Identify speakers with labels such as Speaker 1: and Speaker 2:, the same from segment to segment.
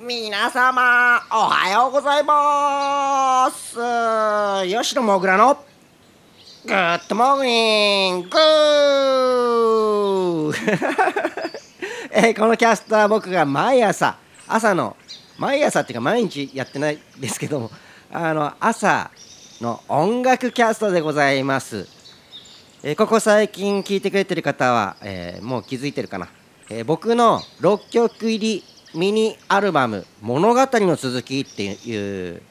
Speaker 1: 皆様おはようございます。吉野もぐらの good morning。えーこのキャストは僕が毎朝朝の毎朝っていうか毎日やってないですけどもあの朝の音楽キャストでございます、えーここ最近聞いてくれてる方は、えーもう気づいてるかな、えー僕の6曲入りミニアルバム「物語の続き」っていう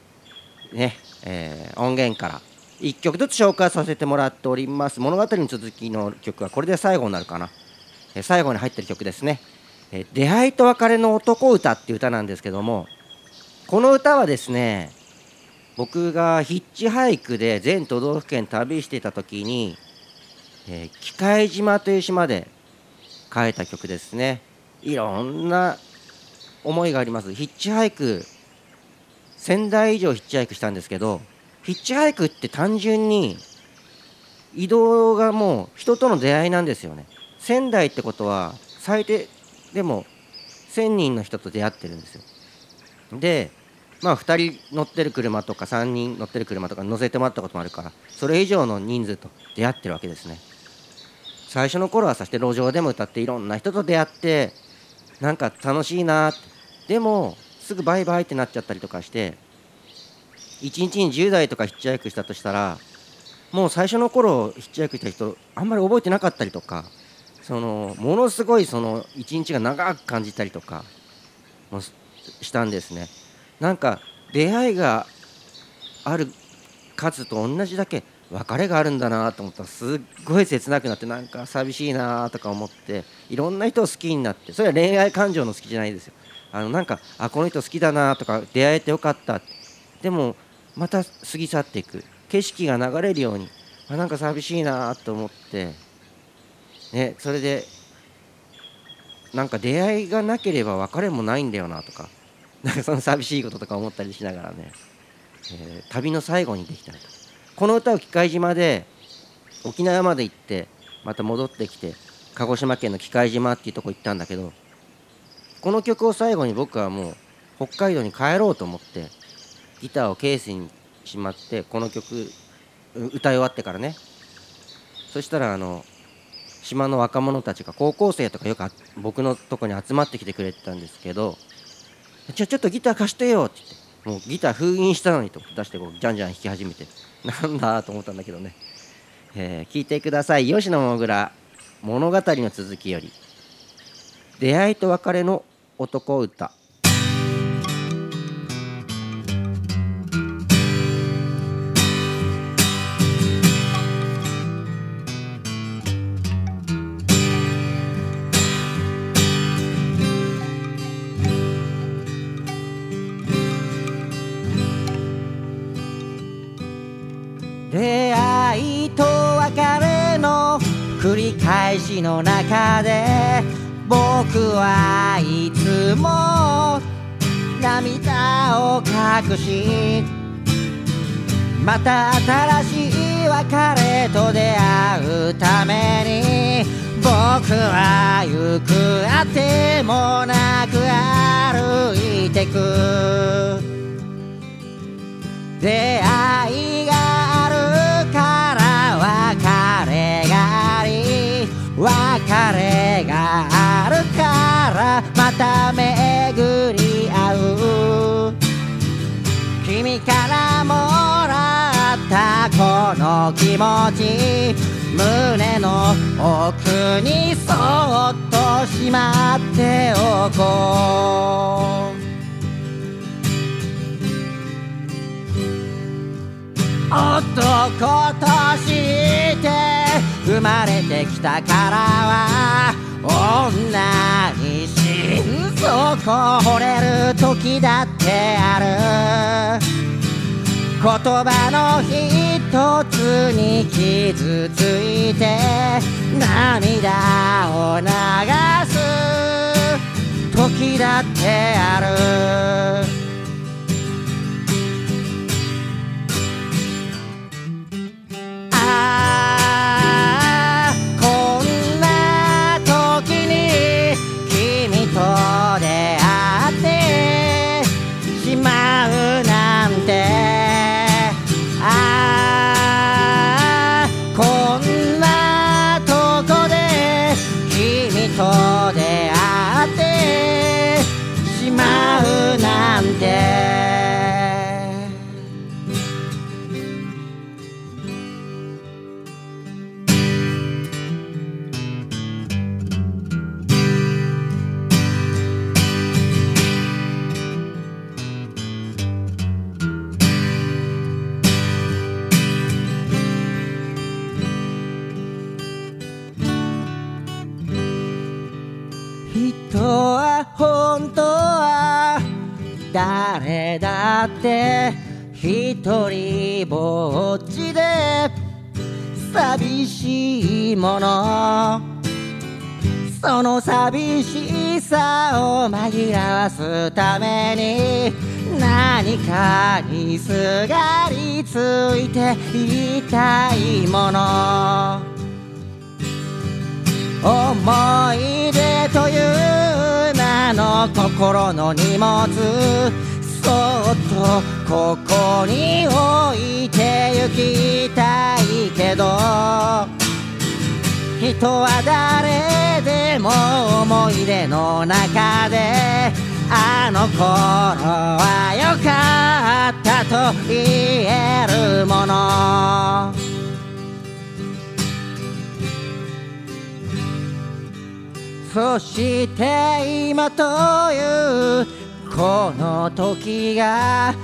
Speaker 1: ね、えー音源から1曲ずつ紹介させてもらっております。物語の続きの曲はこれで最後になるかな、えー最後に入ってる曲ですね「えー出会いと別れの男歌」っていう歌なんですけどもこの歌はですね僕がヒッチハイクで全都道府県旅していた時に、えー、機械島という島で書いた曲ですね。いろんな思いがあります。ヒッチハイク1000台以上ヒッチハイクしたんですけどヒッチハイクって単純に移動がもう人との出会いなんですよね。1000台ってことは最低でも1000人の人と出会ってるんですよ。でまあ2人乗ってる車とか3人乗ってる車とか乗せてもらったこともあるからそれ以上の人数と出会ってるわけですね。最初の頃はさして路上でも歌っていろんな人と出会ってなんか楽しいなでもすぐバイバイってなっちゃったりとかして1日に10台とかヒッチハイクしたとしたらもう最初の頃ヒッチハイクした人あんまり覚えてなかったりとかそのものすごいその1日が長く感じたりとかもしたんですね。なんか出会いがある数と同じだけ別れがあるんだなと思ったらすっごい切なくなってなんか寂しいなとか思っていろんな人を好きになってそれは恋愛感情の好きじゃないですよ。あのなんかあこの人好きだなとか出会えてよかった。でもまた過ぎ去っていく。景色が流れるようにあなんか寂しいなと思ってねそれでなんか出会いがなければ別れもないんだよなとかなんかその寂しいこととか思ったりしながらね、えー旅の最後にできたりとこの歌を機械島で沖縄まで行ってまた戻ってきて鹿児島県の機械島っていうとこ行ったんだけどこの曲を最後に僕はもう北海道に帰ろうと思ってギターをケースにしまってこの曲歌い終わってからね。そしたらあの島の若者たちが高校生とかよく僕のとこに集まってきてくれてたんですけど「じゃちょっとギター貸してよ」って言ってもうギター封印したのにと出してこうじゃんじゃん弾き始めて。なんだと思ったんだけどね、えー聞いてください。吉野もぐら物語の続きより「出会いと別れの男歌」別れの繰り返しの中で僕はいつも涙を隠しまた新しい別れと出会うために僕は行くあてもなく歩いてく。出からもらったこの気持ち胸の奥にそっとしまっておこう。男として生まれてきたからは女に心底惚れる時だってある。言葉の一つに傷ついて涙を流す時だってある。人は本当は
Speaker 2: 誰だって一人ぼっちで寂しいもの。その寂しさを紛らわすために何かにすがりついていたいもの。思い出の心の荷物。そっとここに置いて行きたいけど。人は誰でも思い出の中で。あの頃は良かったと言えるもの。そして今というこの時が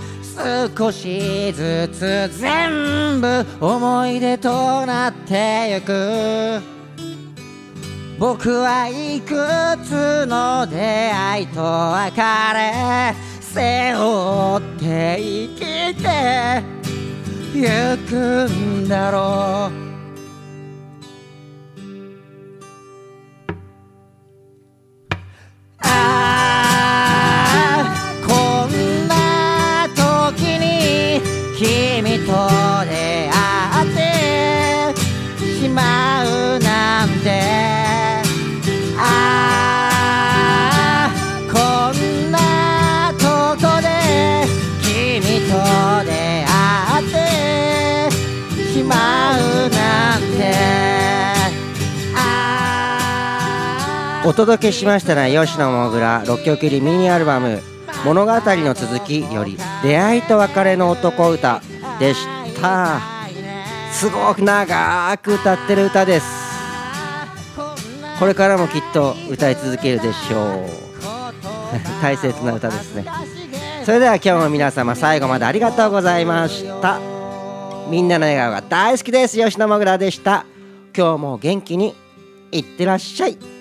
Speaker 2: 少しずつ全部思い出となってゆく。僕はいくつの出会いと別れ背負って生きてゆくんだろう。お届けしましたのは吉野もぐら6曲入りミニアルバム「物語の続き」より「出会いと別れの男歌」でした。すごく長く歌ってる歌です。これからもきっと歌い続けるでしょう。大切な歌ですね。それでは今日も皆様最後までありがとうございました。みんなの笑顔が大好きです。吉野もぐらでした。今日も元気にいってらっしゃい。